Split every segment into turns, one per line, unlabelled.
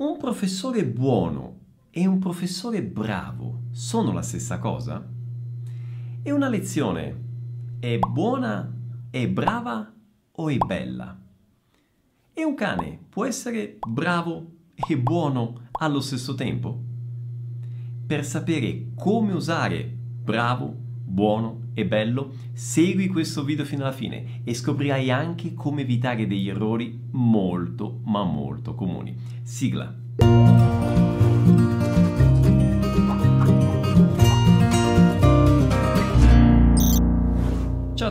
Un professore buono e un professore bravo sono la stessa cosa? E una lezione è buona, è brava o è bella? E un cane può essere bravo e buono allo stesso tempo? Per sapere come usare bravo, buono e bello, segui questo video fino alla fine e scoprirai anche come evitare degli errori molto ma molto comuni. Sigla.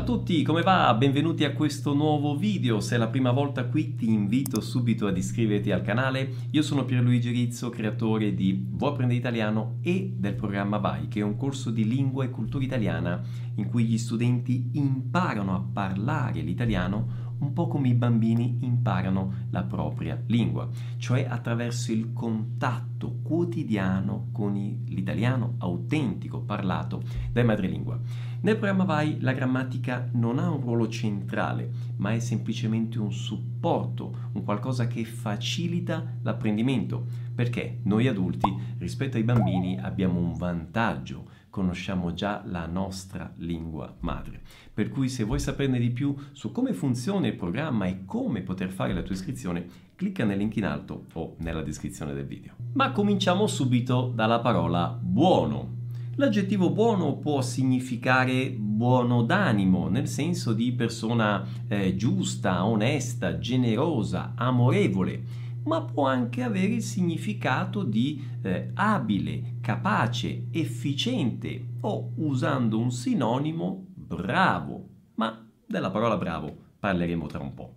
Tutti, come va? Benvenuti a questo nuovo video. Se è la prima volta qui ti invito subito ad iscriverti al canale. Io sono Pierluigi Rizzo, creatore di Vuoi apprendere italiano e del programma VAI, che è un corso di lingua e cultura italiana in cui gli studenti imparano a parlare l'italiano un po' come i bambini imparano la propria lingua, cioè attraverso il contatto quotidiano con l'italiano autentico parlato dai madrelingua. Nel programma VAI la grammatica non ha un ruolo centrale, ma è semplicemente un supporto, un qualcosa che facilita l'apprendimento, perché noi adulti rispetto ai bambini abbiamo un vantaggio conosciamo già la nostra lingua madre. Per cui se vuoi saperne di più su come funziona il programma e come poter fare la tua iscrizione, clicca nel link in alto o nella descrizione del video. Ma cominciamo subito dalla parola buono. L'aggettivo buono può significare buono d'animo, nel senso di persona eh, giusta, onesta, generosa, amorevole ma può anche avere il significato di eh, abile, capace, efficiente o, usando un sinonimo, bravo. Ma della parola bravo parleremo tra un po'.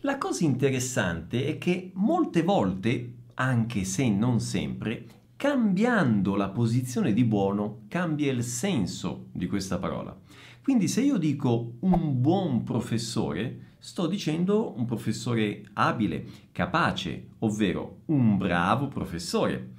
La cosa interessante è che molte volte, anche se non sempre, cambiando la posizione di buono cambia il senso di questa parola. Quindi se io dico un buon professore, sto dicendo un professore abile, capace, ovvero un bravo professore.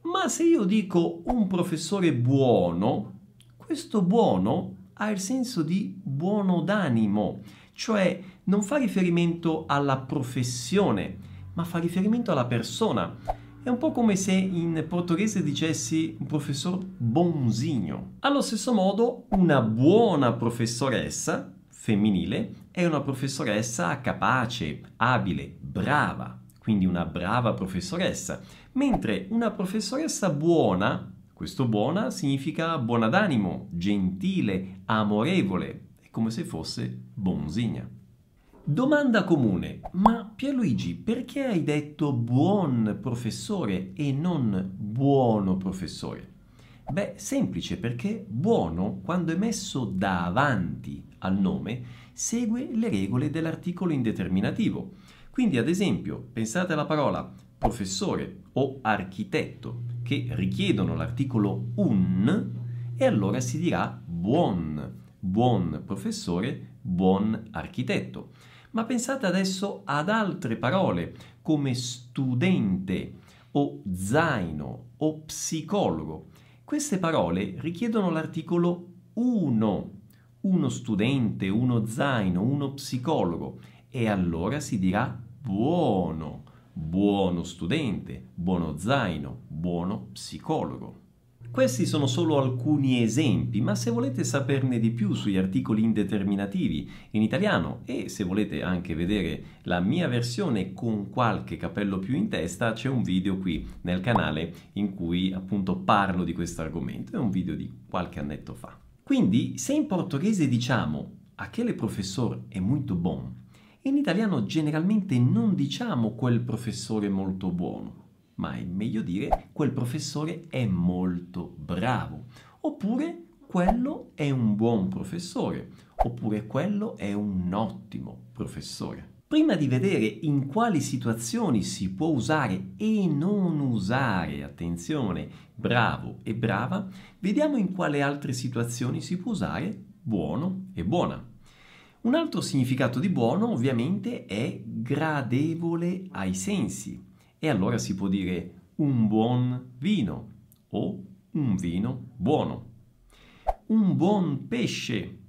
Ma se io dico un professore buono, questo buono ha il senso di buono d'animo, cioè non fa riferimento alla professione, ma fa riferimento alla persona. È un po' come se in portoghese dicessi un professor bonzinho. Allo stesso modo, una buona professoressa femminile è una professoressa capace, abile, brava, quindi una brava professoressa, mentre una professoressa buona, questo buona significa buona d'animo, gentile, amorevole, è come se fosse bonzigna. Domanda comune, ma Pierluigi, perché hai detto buon professore e non buono professore? Beh, semplice perché buono, quando è messo davanti al nome, segue le regole dell'articolo indeterminativo. Quindi, ad esempio, pensate alla parola professore o architetto che richiedono l'articolo un e allora si dirà buon, buon professore, buon architetto. Ma pensate adesso ad altre parole come studente o zaino o psicologo. Queste parole richiedono l'articolo 1 uno studente, uno zaino, uno psicologo e allora si dirà buono, buono studente, buono zaino, buono psicologo. Questi sono solo alcuni esempi, ma se volete saperne di più sugli articoli indeterminativi in italiano e se volete anche vedere la mia versione con qualche capello più in testa, c'è un video qui nel canale in cui appunto parlo di questo argomento, è un video di qualche annetto fa. Quindi, se in portoghese diciamo aquele professor è molto buono, in italiano generalmente non diciamo quel professore molto buono, ma è meglio dire quel professore è molto bravo, oppure quello è un buon professore, oppure quello è un ottimo professore. Prima di vedere in quali situazioni si può usare e non usare, attenzione, bravo e brava, vediamo in quale altre situazioni si può usare buono e buona. Un altro significato di buono ovviamente è gradevole ai sensi. E allora si può dire un buon vino o un vino buono, un buon pesce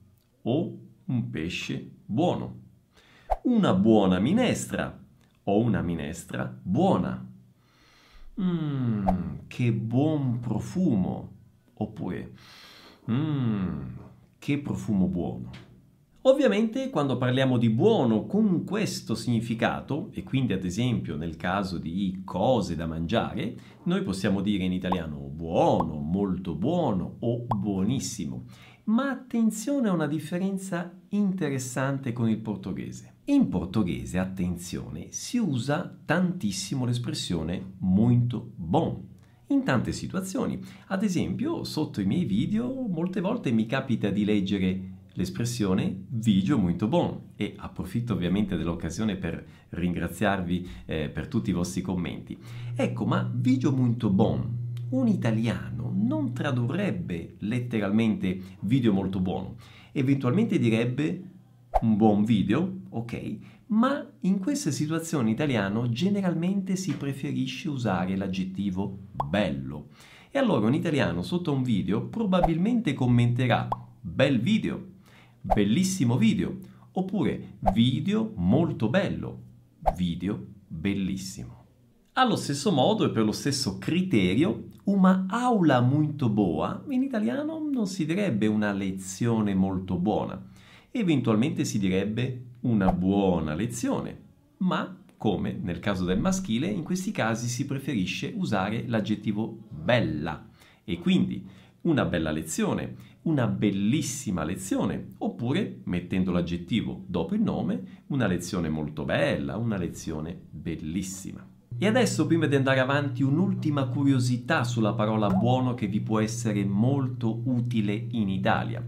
o un pesce buono una buona minestra o una minestra buona. Mmm, che buon profumo. Oppure, mmm, che profumo buono. Ovviamente quando parliamo di buono con questo significato, e quindi ad esempio nel caso di cose da mangiare, noi possiamo dire in italiano buono, molto buono o buonissimo. Ma attenzione a una differenza interessante con il portoghese. In portoghese, attenzione, si usa tantissimo l'espressione muito bom in tante situazioni. Ad esempio, sotto i miei video molte volte mi capita di leggere l'espressione video muito bom e approfitto ovviamente dell'occasione per ringraziarvi eh, per tutti i vostri commenti. Ecco, ma video muito bom un italiano non tradurrebbe letteralmente video molto buono, eventualmente direbbe un buon video, ok, ma in queste situazioni italiano generalmente si preferisce usare l'aggettivo bello. E allora un italiano sotto un video probabilmente commenterà bel video, bellissimo video, oppure video molto bello, video bellissimo. Allo stesso modo e per lo stesso criterio, una aula molto boa in italiano non si direbbe una lezione molto buona eventualmente si direbbe una buona lezione, ma come nel caso del maschile, in questi casi si preferisce usare l'aggettivo bella e quindi una bella lezione, una bellissima lezione, oppure mettendo l'aggettivo dopo il nome, una lezione molto bella, una lezione bellissima. E adesso, prima di andare avanti, un'ultima curiosità sulla parola buono che vi può essere molto utile in Italia.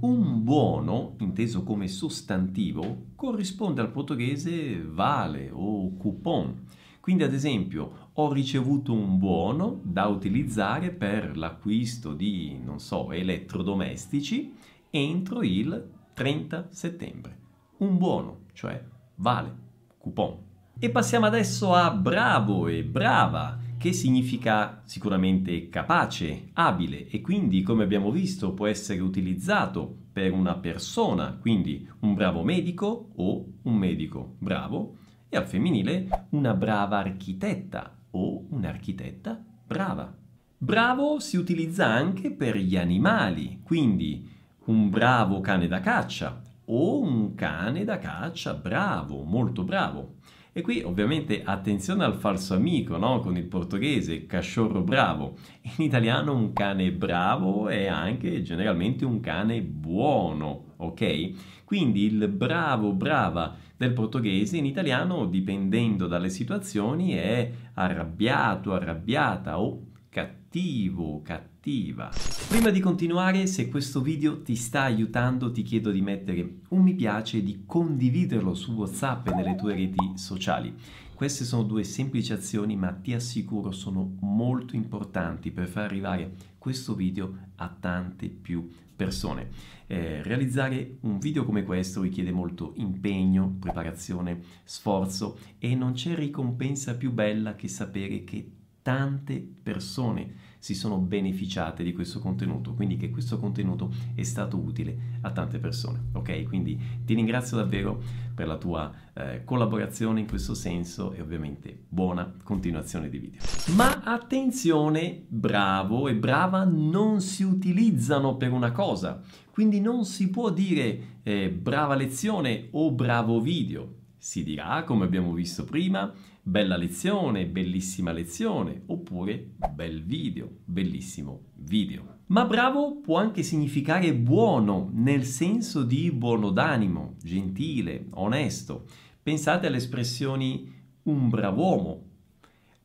Un buono, inteso come sostantivo, corrisponde al portoghese vale o coupon. Quindi, ad esempio, ho ricevuto un buono da utilizzare per l'acquisto di, non so, elettrodomestici entro il 30 settembre. Un buono, cioè vale, coupon. E passiamo adesso a bravo e brava che significa sicuramente capace, abile e quindi, come abbiamo visto, può essere utilizzato per una persona, quindi un bravo medico o un medico bravo, e al femminile una brava architetta o un'architetta brava. Bravo si utilizza anche per gli animali, quindi un bravo cane da caccia o un cane da caccia bravo, molto bravo. E qui ovviamente attenzione al falso amico, no? Con il portoghese, cachorro bravo. In italiano un cane bravo è anche generalmente un cane buono, ok? Quindi il bravo, brava del portoghese in italiano, dipendendo dalle situazioni, è arrabbiato, arrabbiata o cattivo, cattiva. Prima di continuare, se questo video ti sta aiutando, ti chiedo di mettere un mi piace e di condividerlo su WhatsApp e nelle tue reti sociali. Queste sono due semplici azioni, ma ti assicuro sono molto importanti per far arrivare questo video a tante più persone. Eh, realizzare un video come questo richiede molto impegno, preparazione, sforzo e non c'è ricompensa più bella che sapere che tante persone si sono beneficiate di questo contenuto, quindi che questo contenuto è stato utile a tante persone. Ok? Quindi ti ringrazio davvero per la tua eh, collaborazione in questo senso e ovviamente buona continuazione di video. Ma attenzione, bravo e brava non si utilizzano per una cosa, quindi non si può dire eh, brava lezione o bravo video. Si dirà, come abbiamo visto prima, bella lezione, bellissima lezione, oppure bel video, bellissimo video. Ma bravo può anche significare buono, nel senso di buono d'animo, gentile, onesto. Pensate alle espressioni un brav'uomo,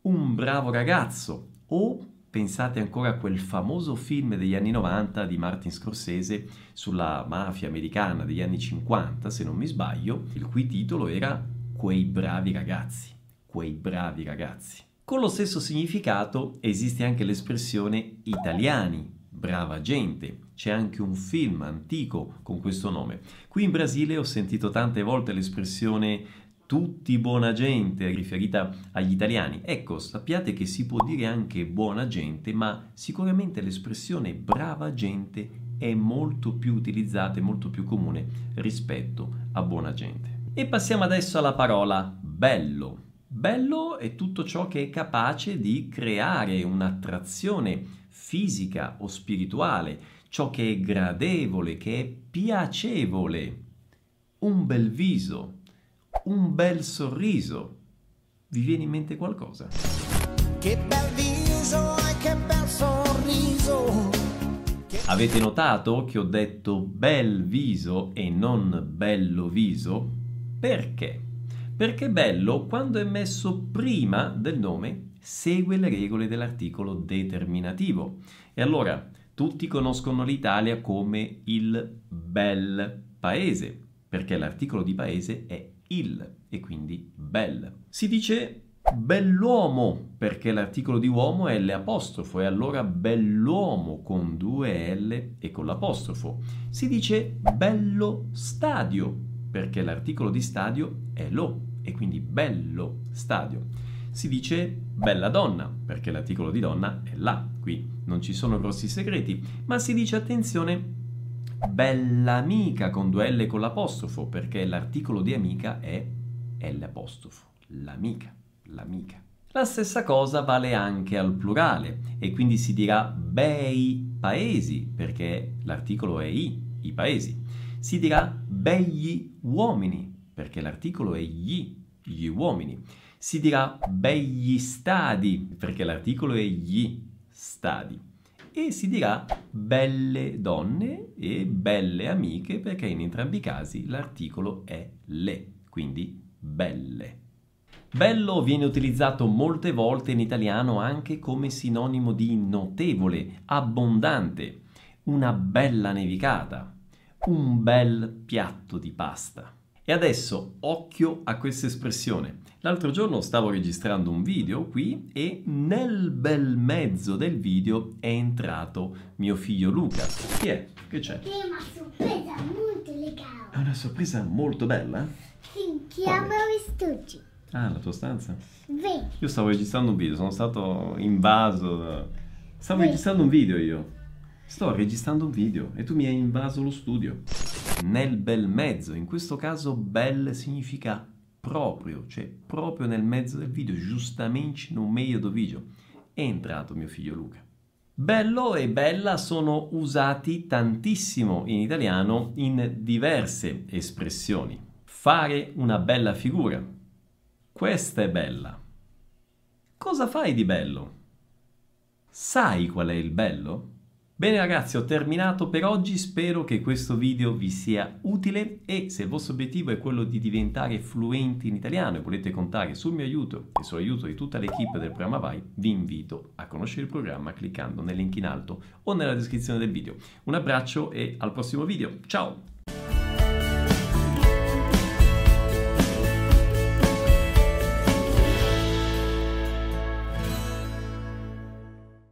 un bravo ragazzo o pensate ancora a quel famoso film degli anni 90 di Martin Scorsese sulla mafia americana degli anni 50, se non mi sbaglio, il cui titolo era Quei bravi ragazzi quei bravi ragazzi. Con lo stesso significato esiste anche l'espressione italiani, brava gente. C'è anche un film antico con questo nome. Qui in Brasile ho sentito tante volte l'espressione tutti buona gente riferita agli italiani. Ecco, sappiate che si può dire anche buona gente, ma sicuramente l'espressione brava gente è molto più utilizzata e molto più comune rispetto a buona gente. E passiamo adesso alla parola bello. Bello è tutto ciò che è capace di creare un'attrazione fisica o spirituale, ciò che è gradevole, che è piacevole. Un bel viso, un bel sorriso. Vi viene in mente qualcosa? Che bel viso e che bel sorriso. Avete notato che ho detto bel viso e non bello viso? Perché? Perché bello, quando è messo prima del nome, segue le regole dell'articolo determinativo. E allora, tutti conoscono l'Italia come il bel paese, perché l'articolo di paese è il e quindi bel. Si dice bell'uomo perché l'articolo di uomo è l'apostrofo e allora bell'uomo con due L e con l'apostrofo. Si dice bello stadio perché l'articolo di stadio è lo e quindi bello stadio. Si dice bella donna perché l'articolo di donna è la, qui non ci sono grossi segreti, ma si dice attenzione bella amica con due L con l'apostrofo perché l'articolo di amica è L apostrofo, l'amica l'amica. La stessa cosa vale anche al plurale e quindi si dirà bei paesi perché l'articolo è i, i paesi. Si dirà begli uomini perché l'articolo è gli, gli uomini. Si dirà begli stadi perché l'articolo è gli stadi. E si dirà belle donne e belle amiche perché in entrambi i casi l'articolo è le, quindi belle. Bello viene utilizzato molte volte in italiano anche come sinonimo di notevole, abbondante, una bella nevicata, un bel piatto di pasta. E adesso occhio a questa espressione. L'altro giorno stavo registrando un video qui e nel bel mezzo del video è entrato mio figlio Luca. Chi è? Che c'è?
È una sorpresa molto legale.
È una sorpresa molto bella?
Sì, chiamo i studi.
Ah, la tua stanza?
Vedi.
Io stavo registrando un video, sono stato invaso da... Stavo
Sì.
registrando un video io. Sto registrando un video e tu mi hai invaso lo studio. Nel bel mezzo, in questo caso bel significa proprio, cioè proprio nel mezzo del video, giustamente no meio do video. È entrato mio figlio Luca. Bello e bella sono usati tantissimo in italiano in diverse espressioni. Fare una bella figura. Questa è bella. Cosa fai di bello? Sai qual è il bello? Bene ragazzi, ho terminato per oggi, spero che questo video vi sia utile e se il vostro obiettivo è quello di diventare fluenti in italiano e volete contare sul mio aiuto e sull'aiuto di tutta l'equipe del programma Vai, vi invito a conoscere il programma cliccando nel link in alto o nella descrizione del video. Un abbraccio e al prossimo video, ciao!